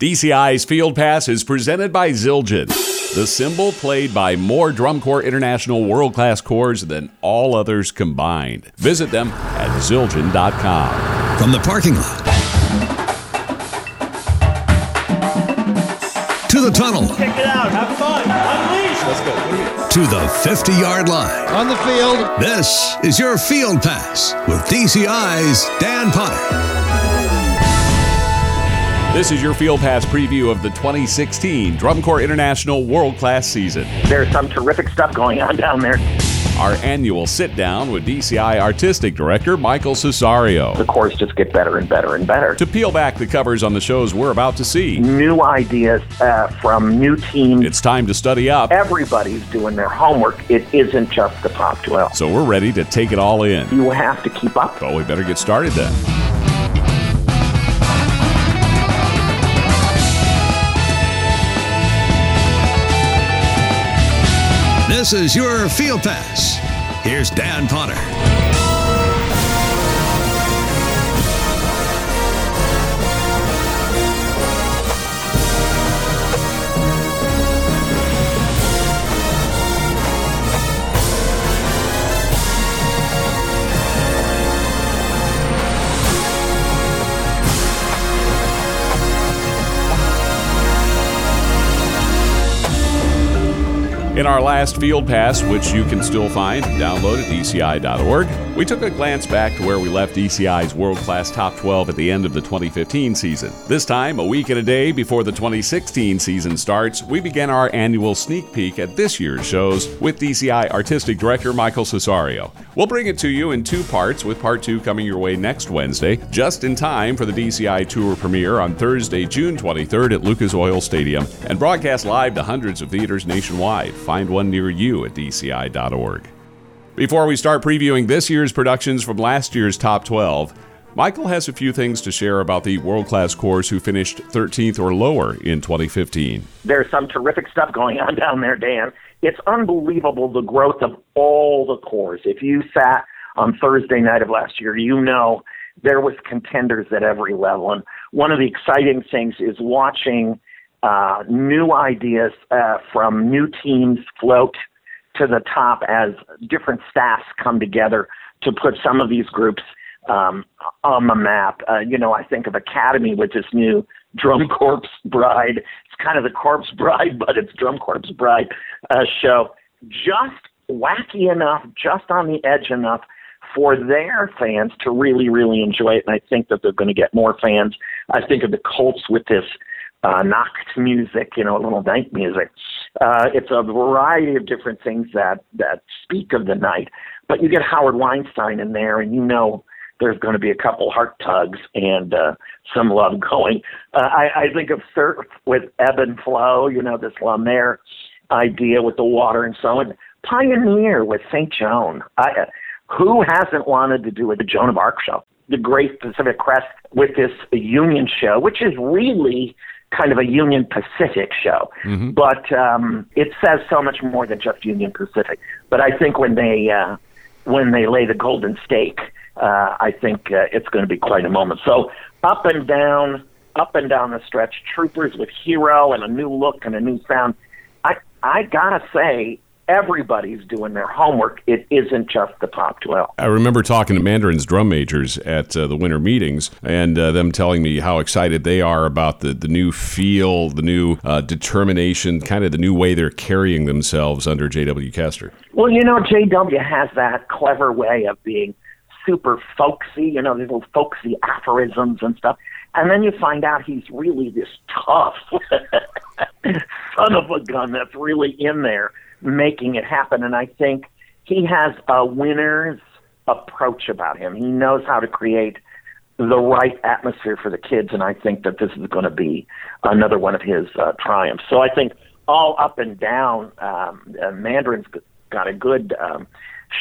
DCI's Field Pass is presented by Zildjian, the cymbal played by more drum corps international world class corps than all others combined. Visit them at Zildjian.com. From the parking lot to the tunnel Check it out. Have fun. Unleash. Let's go. to the 50 yard line. On the field. This is your Field Pass with DCI's Dan Potter. This is your Field Pass preview of the 2016 Drum Corps International World Class season. There's some terrific stuff going on down there. Our annual sit down with DCI Artistic Director Michael Cesario The course just get better and better and better. to peel back the covers on the shows we're about to see. New ideas uh, from new teams. It's time to study up, Everybody's doing their homework. It isn't just the top 12. so we're ready to take it all in. You have to keep up. Well, we better get started then. This is your Field Pass. Here's Dan Potter. In our last field pass, which you can still find and download at DCI.org, we took a glance back to where we left DCI's world class top 12 at the end of the 2015 season. This time, a week and a day before the 2016 season starts, we began our annual sneak peek at this year's shows with DCI Artistic Director Michael Cesario. We'll bring it to you in two parts, with part two coming your way next Wednesday, just in time for the DCI Tour premiere on Thursday, June 23rd at Lucas Oil Stadium, and broadcast live to hundreds of theaters nationwide. Find one near you at DCI.org. Before we start previewing this year's productions from last year's top 12, Michael has a few things to share about the world class corps who finished 13th or lower in 2015. There's some terrific stuff going on down there, Dan. It's unbelievable the growth of all the cores. If you sat on Thursday night of last year, you know there was contenders at every level. And one of the exciting things is watching uh, new ideas uh, from new teams float to the top as different staffs come together to put some of these groups um, on the map. Uh, you know, I think of Academy with this new Drum Corps Bride. It's kind of the Corpse Bride, but it's Drum Corps Bride uh, show. Just wacky enough, just on the edge enough for their fans to really, really enjoy it. And I think that they're going to get more fans. I think of the Colts with this uh, Nacht music, you know, a little night music. Uh, it's a variety of different things that that speak of the night. But you get Howard Weinstein in there, and you know there's going to be a couple heart tugs and uh, some love going. Uh, I, I think of surf with ebb and flow, you know, this La Mer idea with the water and so on. Pioneer with St. Joan. I, uh, who hasn't wanted to do a Joan of Arc show? The Great Pacific Crest with this Union show, which is really kind of a Union Pacific show, but um, it says so much more than just Union Pacific. But I think when they uh, when they lay the golden stake, uh, I think uh, it's going to be quite a moment. So up and down, up and down the stretch, troopers with hero and a new look and a new sound. I I gotta say, everybody's doing their homework. It isn't just the top twelve. I remember talking to Mandarin's drum majors at uh, the winter meetings and uh, them telling me how excited they are about the, the new feel, the new uh, determination, kind of the new way they're carrying themselves under J.W. Kester. Well, you know, JW has that clever way of being super folksy, you know, these little folksy aphorisms and stuff. And then you find out he's really this tough son of a gun that's really in there making it happen. And I think he has a winner's approach about him. He knows how to create the right atmosphere for the kids, and I think that this is going to be another one of his uh, triumphs. So I think all up and down, um, uh, Mandarin's got a good um,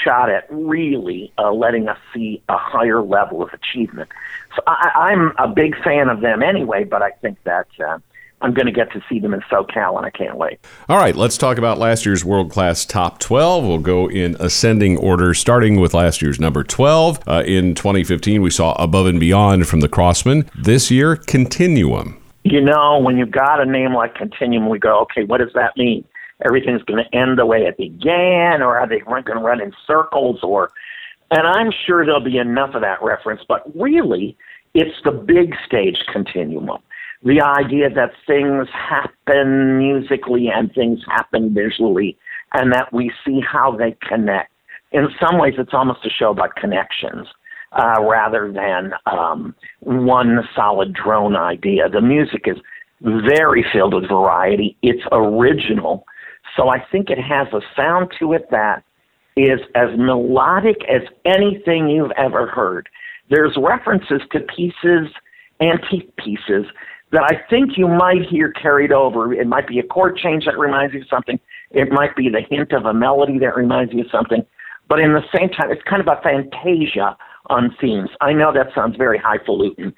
shot at really uh, letting us see a higher level of achievement. So I, I'm a big fan of them anyway, but I think that uh, I'm going to get to see them in SoCal, and I can't wait. All right, let's talk about last year's world class top 12. We'll go in ascending order, starting with last year's number 12. Uh, in 2015, we saw Above and Beyond from the Crossmen. This year, Continuum. you know, when you've got a name like Continuum, we go, okay, what does that mean? Everything's going to end the way it began, or are they going to run in circles? Or, and I'm sure there'll be enough of that reference, but really, it's the big stage continuum. The idea that things happen musically and things happen visually, and that we see how they connect. In some ways, it's almost a show about connections uh, rather than um, one solid drone idea. The music is very filled with variety. It's original. So I think it has a sound to it that is as melodic as anything you've ever heard. There's references to pieces, antique pieces, that I think you might hear carried over. It might be a chord change that reminds you of something. It might be the hint of a melody that reminds you of something. But in the same time, it's kind of a fantasia on themes. I know that sounds very highfalutin,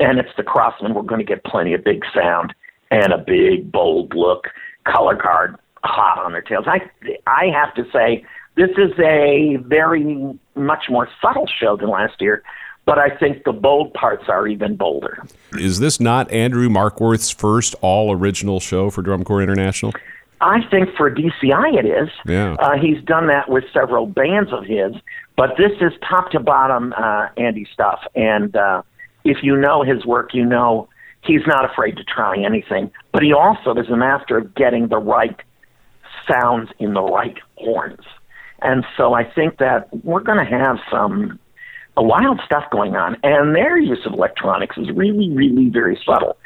and it's the Crossmen. We're going to get plenty of big sound and a big, bold look, color guard hot on their tails. I, I have to say, this is a very much more subtle show than last year, but I think the bold parts are even bolder. Is this not Andrew Markworth's first all original show for Drum Corps International? I think for DCI it is. Yeah. Uh, he's done that with several bands of his, but this is top to bottom uh, Andy stuff. And uh, if you know his work, you know he's not afraid to try anything. But he also is a master of getting the right sounds in the right horns. And so I think that we're going to have some wild stuff going on, and their use of electronics is really, really very subtle.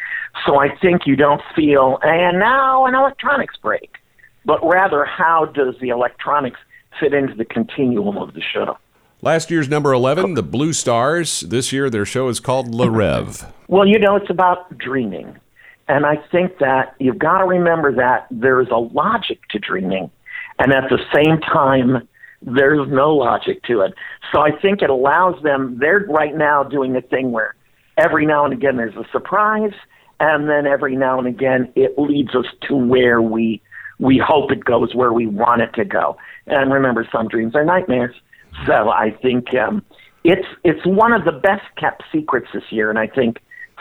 So I think you don't feel, and now an electronics break, but rather how does the electronics fit into the continuum of the show? Last year's number 11, the Blue Stars. This year, their show is called Le Rêve. Well, you know, it's about dreaming. And I think that you've got to remember that there's a logic to dreaming. And at the same time, there's no logic to it. So I think it allows them, they're right now doing a thing where every now and again there's a surprise, and then every now and again it leads us to where we we hope it goes where we want it to go. And remember, some dreams are nightmares. So I think um, it's it's one of the best kept secrets this year, and I think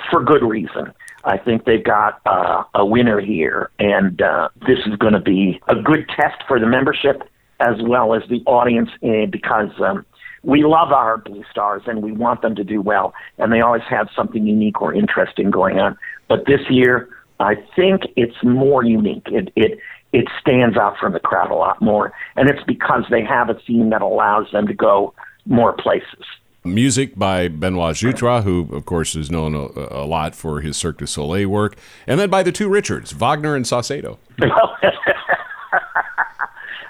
for good reason. I think they've got uh, a winner here, and uh, this is going to be a good test for the membership as well as the audience uh, because um, we love our Blue Stars and we want them to do well, and they always have something unique or interesting going on. But this year, I think it's more unique. It it it stands out from the crowd a lot more, and it's because they have a theme that allows them to go more places. Music by Benoit Jutras, who, of course, is known a, a, lot for his Cirque du Soleil work, and then by the two Richards, Wagner and Saucedo.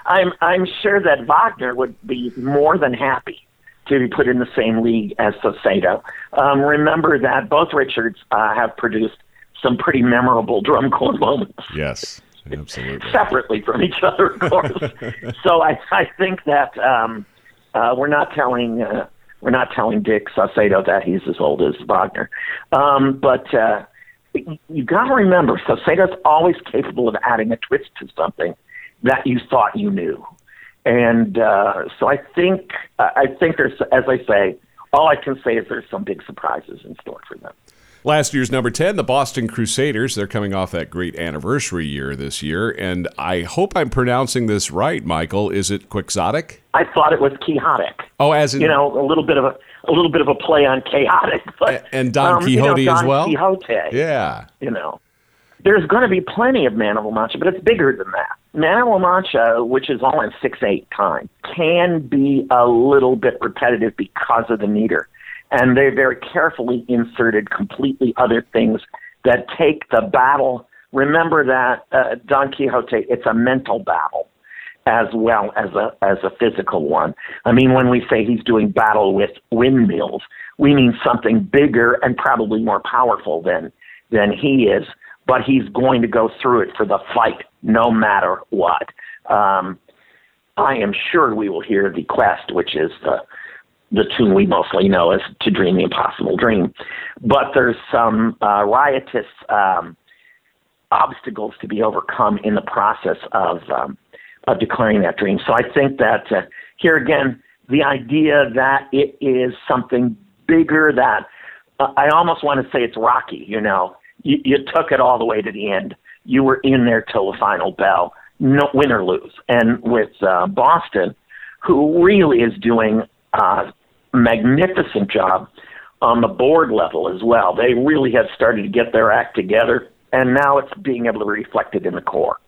I'm I'm sure that Wagner would be more than happy to be put in the same league as Saucedo. Um, remember that both Richards uh, have produced some pretty memorable drum corps moments. Yes, absolutely. Separately from each other, of course. so I I think that um, uh, we're not telling. Uh, we're not telling Dick Saucedo that he's as old as Wagner, um, but uh, you got to remember, Saucedo's always capable of adding a twist to something that you thought you knew. And uh, so I think I think there's, as I say, all I can say is there's some big surprises in store for them. Last year's number 10, the Boston Crusaders. They're coming off that great anniversary year this year. And I hope I'm pronouncing this right, Michael. Is it Quixotic? I thought it was Quixotic. Oh, as in. You know, a little bit of a, a little bit of a play on chaotic. But, and Don um, Quixote you know, Don as well? Quixote. Yeah. You know there's going to be plenty of Man of La Mancha, but it's bigger than that. Man of La Mancha, which is all in 6 8 time, can be a little bit repetitive because of the meter. And they very carefully inserted completely other things that take the battle. Remember that uh, Don Quixote, it's a mental battle as well as a as a physical one. I mean, when we say he's doing battle with windmills, we mean something bigger and probably more powerful than than he is but he's going to go through it for the fight no matter what. Um, I am sure we will hear the quest, which is the the tune we mostly know as "To Dream the Impossible Dream," but there's some uh, riotous um, obstacles to be overcome in the process of um, of declaring that dream. So I think that uh, here again, the idea that it is something bigger that uh, I almost want to say it's Rocky, you know, you, you took it all the way to the end. You were in there till the final bell, no win or lose. And with uh, Boston, who really is doing a magnificent job on the board level as well. They really have started to get their act together, and now it's being able to reflect it in the core.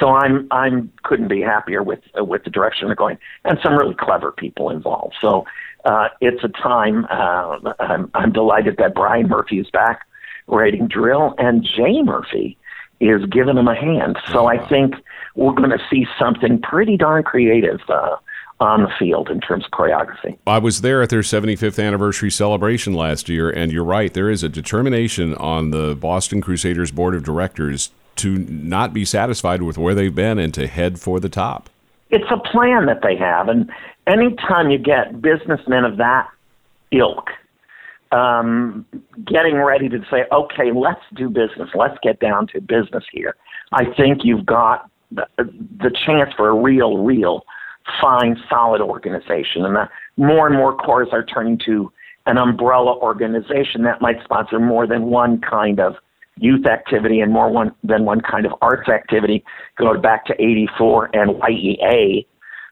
So I'm I'm couldn't be happier with uh, with the direction they're going, and some really clever people involved. So uh, it's a time. Uh, I'm, I'm delighted that Brian Murphy is back writing drill, and Jay Murphy is giving him a hand. So I think we're going to see something pretty darn creative uh, on the field in terms of choreography. I was there at their 75th anniversary celebration last year, and you're right. There is a determination on the Boston Crusaders board of directors to not be satisfied with where they've been and to head for the top. It's a plan that they have, and anytime you get businessmen of that ilk um, getting ready to say, okay, let's do business, let's get down to business here, I think you've got the, the chance for a real, real fine, solid organization. And the, more and more corps are turning to an umbrella organization that might sponsor more than one kind of youth activity and more one than one kind of arts activity. Go back to 84 and YEA.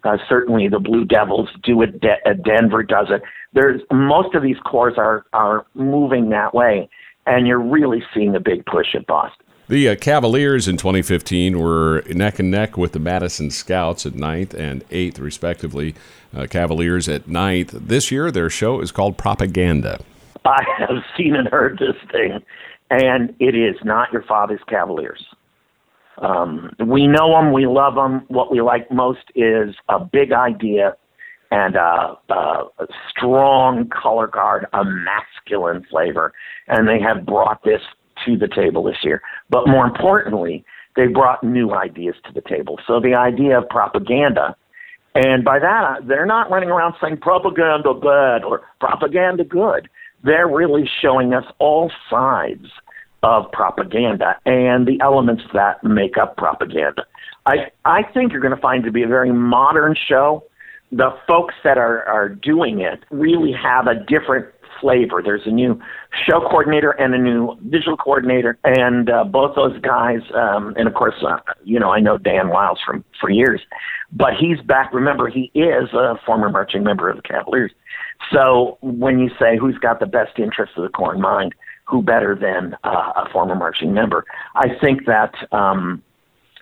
Uh, certainly the Blue Devils do it. De- uh, Denver does it. There's most of these cores are are moving that way, and you're really seeing a big push at Boston. The uh, Cavaliers in 2015 were neck and neck with the Madison Scouts at ninth and eighth, respectively. Uh, Cavaliers at ninth. This year, their show is called Propaganda. I have seen and heard this thing, and it is not your father's Cavaliers. Um, we know them, we love them. What we like most is a big idea and a, a, a strong color guard, a masculine flavor, and they have brought this to the table this year. But more importantly, they brought new ideas to the table. So the idea of propaganda, and by that, they're not running around saying propaganda bad or propaganda good. They're really showing us all sides of propaganda and the elements that make up propaganda. I, I think you're going to find to be a very modern show. The folks that are, are doing it really have a different flavor. There's a new show coordinator and a new visual coordinator, and uh, both those guys, um, and of course, uh, you know, I know Dan Wiles from for years, but he's back. Remember, he is a former marching member of the Cavaliers. So when you say who's got the best interest of the corps in mind, who better than uh, a former marching member? I think that um,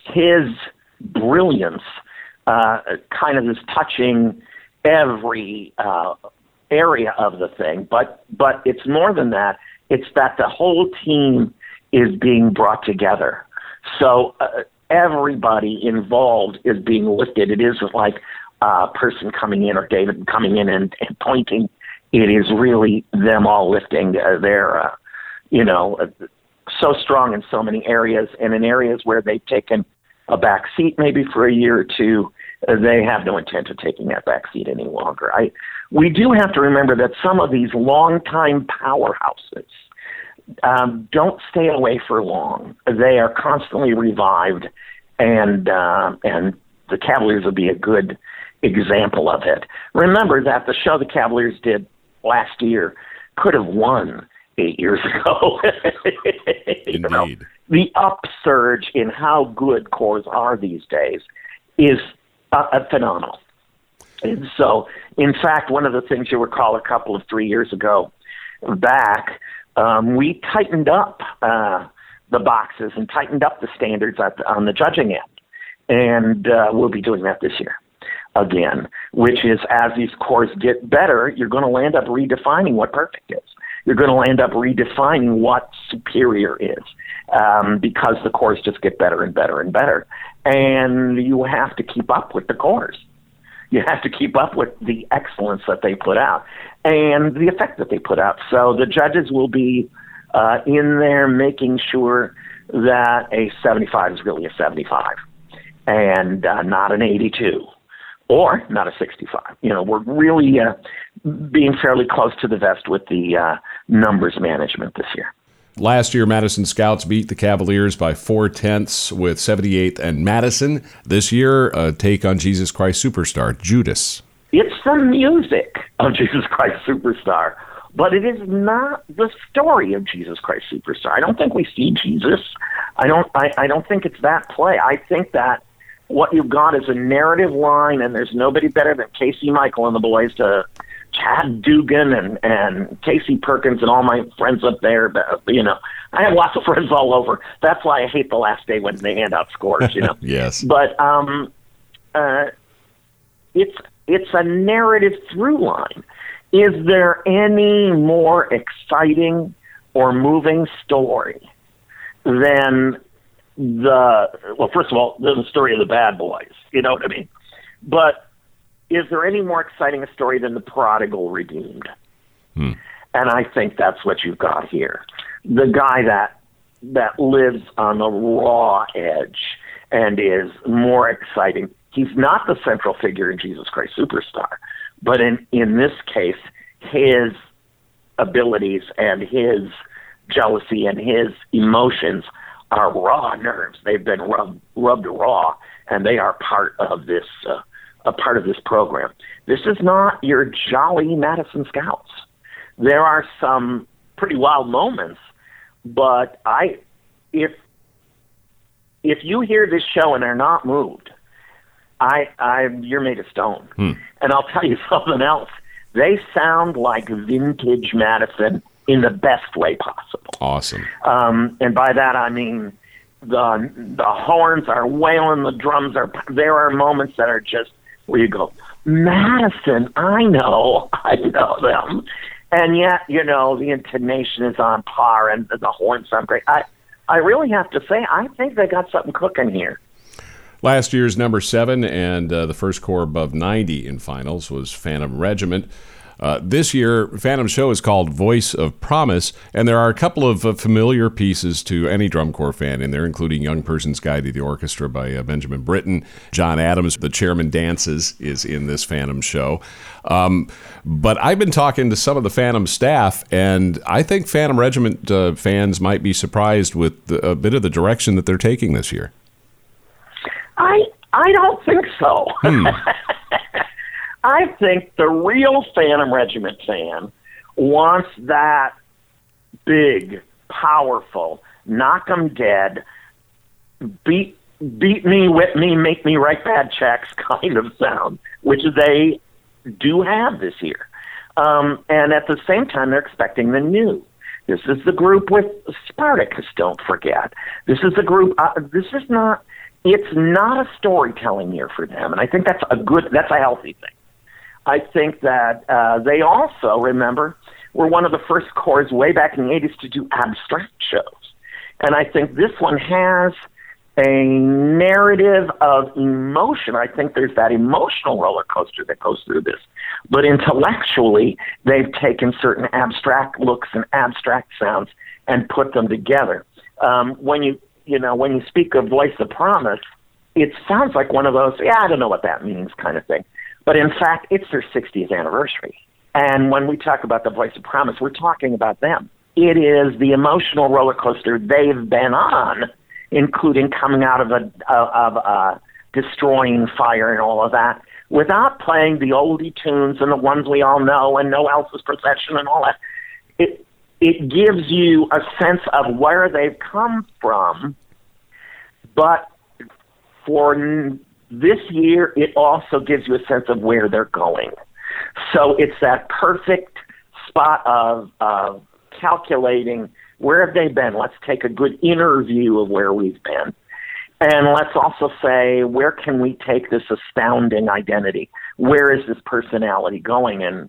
his brilliance uh, kind of is touching every uh, area of the thing, but but it's more than that. It's that the whole team is being brought together. So uh, everybody involved is being lifted. It is like a person coming in or David coming in and, and pointing. It is really them all lifting. Uh, they're, uh, you know, uh, so strong in so many areas, and in areas where they've taken a back seat maybe for a year or two, uh, they have no intent of taking that back seat any longer. I we do have to remember that some of these longtime powerhouses um, don't stay away for long. They are constantly revived, and uh, and the Cavaliers would be a good example of it. Remember that the show the Cavaliers did last year could have won eight years ago. Indeed. know, the upsurge in how good cores are these days is uh, phenomenal. And so, in fact, one of the things you recall a couple of three years ago back, um, we tightened up uh, the boxes and tightened up the standards the, on the judging end. And uh, we'll be doing that this year again, which is as these cores get better, you're going to land up redefining what perfect is. You're going to end up redefining what superior is um, because the corps just get better and better and better. And you have to keep up with the corps you have to keep up with the excellence that they put out and the effect that they put out. So the judges will be uh, in there making sure that a 75 is really a 75 and uh, not an 82 or not a 65. You know, we're really uh, being fairly close to the vest with the uh, numbers management this year. Last year, Madison Scouts beat the Cavaliers by four tenths with 78th and Madison. This year, a take on Jesus Christ Superstar, Judas. It's the music of Jesus Christ Superstar. but it is not the story of Jesus Christ Superstar. I don't think we see Jesus. I don't. I, I don't think it's that play. I think that what you've got is a narrative line, and there's nobody better than Casey Michael and the boys to Chad Dugan and and Casey Perkins and all my friends up there. But, you know, I have lots of friends all over. That's why I hate the last day when they hand out scores. You know. yes. But um, uh, it's it's a narrative through line. Is there any more exciting or moving story than the well? First of all, the story of the bad boys. You know what I mean? But is there any more exciting a story than the prodigal redeemed? Hmm. And I think that's what you've got here. The guy that that lives on the raw edge and is more exciting. He's not the central figure in Jesus Christ Superstar, but in in this case, his abilities and his jealousy and his emotions are raw nerves. They've been rubbed rubbed raw, and they are part of this uh, a part of this program. This is not your jolly Madison Scouts. There are some pretty wild moments, but I, if if you hear this show and are not moved, I, I, you're made of stone. Hmm. And I'll tell you something else. They sound like vintage Madison in the best way possible. Awesome. Um, and by that I mean the the horns are wailing, the drums are. There are moments that are just where you go, Madison. I know, I know them, and yet you know the intonation is on par and the the horns sound great. I I really have to say I think they got something cooking here. Last year's number seven and uh, the first core above 90 in finals was Phantom Regiment. Uh, this year, Phantom Show is called Voice of Promise, and there are a couple of uh, familiar pieces to any drum corps fan in there, including Young Person's Guide to the Orchestra by uh, Benjamin Britten. John Adams, the chairman dances, is in this Phantom Show. Um, but I've been talking to some of the Phantom staff, and I think Phantom Regiment uh, fans might be surprised with the, a bit of the direction that they're taking this year. I I don't think so. Hmm. I think the real Phantom Regiment fan wants that big, powerful, knock 'em dead, beat beat me, whip me, make me write bad checks kind of sound, which they do have this year. Um, and at the same time, they're expecting the new. This is the group with Spartacus. Don't forget. This is the group. Uh, this is not. It's not a storytelling year for them, and I think that's a good. That's a healthy thing. I think that uh, they also remember were one of the first corps way back in the '80s to do abstract shows, and I think this one has a narrative of emotion. I think there's that emotional roller coaster that goes through this. But intellectually, they've taken certain abstract looks and abstract sounds and put them together. Um, when you you know when you speak of voice of promise, it sounds like one of those yeah I don't know what that means kind of thing. But in fact, it's their 60th anniversary. And when we talk about the voice of promise, we're talking about them. It is the emotional roller coaster they've been on including coming out of a of uh, destroying fire and all of that, without playing the oldie tunes and the ones we all know and No Elsa's Procession and all that. It it gives you a sense of where they've come from, but for this year, it also gives you a sense of where they're going. So it's that perfect spot of, of calculating where have they been? Let's take a good inner view of where we've been. And let's also say, where can we take this astounding identity? Where is this personality going? And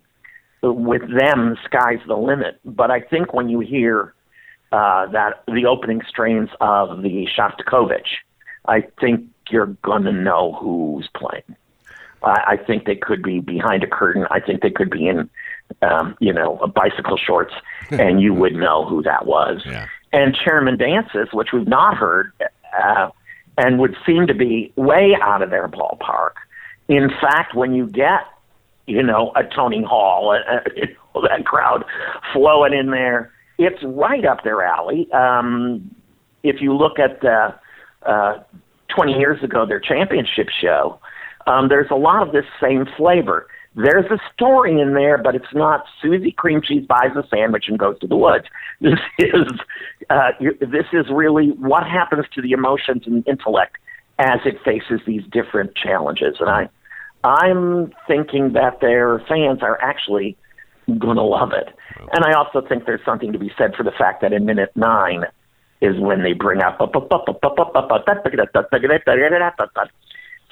with them, sky's the limit. But I think when you hear uh, that the opening strains of the Shostakovich, I think you're going to know who's playing. I, I think they could be behind a curtain. I think they could be in, um, you know, bicycle shorts, and you would know who that was. Yeah. And Chairman Dances, which we've not heard, uh, and would seem to be way out of their ballpark. In fact, when you get, you know, a Tony Hall, uh, you know, that crowd flowing in there, it's right up their alley. Um, if you look at the uh, 20 years ago, their championship show, um, there's a lot of this same flavor. there's a story in there, but it's not Susie Cream Cheese buys a sandwich and goes to the woods. This is uh, this is really what happens to the emotions and intellect as it faces these different challenges. And I, I'm thinking that their fans are actually going to love it. And I also think there's something to be said for the fact that in minute nine is when they bring up.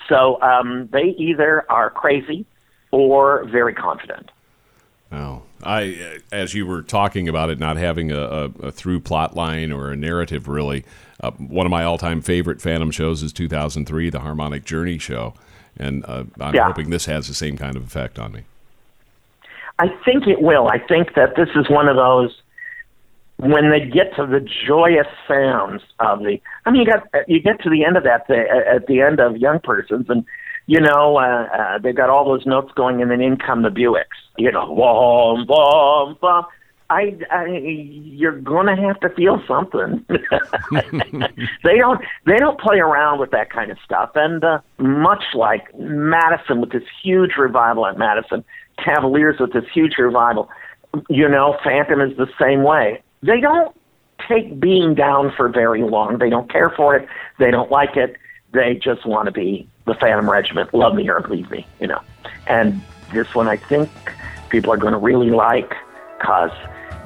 So um, they either are crazy or very confident. Oh, I as you were talking about it, not having a, a, a through plot line or a narrative, really. Uh, one of my all-time favorite Phantom shows is 2003, the Harmonic Journey show, and uh, I'm yeah. hoping this has the same kind of effect on me. I think it will. I think that this is one of those when they get to the joyous sounds of the. I mean, you got you get to the end of that the, at the end of Young Persons, and you know uh, uh, they've got all those notes going, and then in come the Buicks. You know, boom, boom, boom. I, I you're gonna have to feel something. they don't they don't play around with that kind of stuff. And uh, much like Madison with this huge revival at Madison, Cavaliers with this huge revival, you know, Phantom is the same way. They don't take being down for very long. They don't care for it. They don't like it. They just want to be the Phantom Regiment. Love me or leave me, you know. And this one, I think people are going to really like because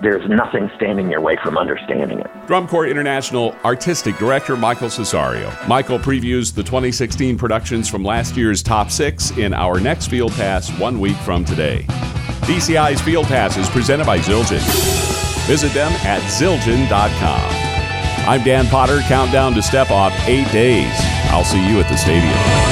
there's nothing standing your way from understanding it. Drum Corps International Artistic Director Michael Cesario. Michael previews the 2016 productions from last year's top six in our next Field Pass one week from today. DCI's Field Pass is presented by Zildjian. Visit them at zildjian.com. I'm Dan Potter. Countdown to step off eight days. I'll see you at the stadium.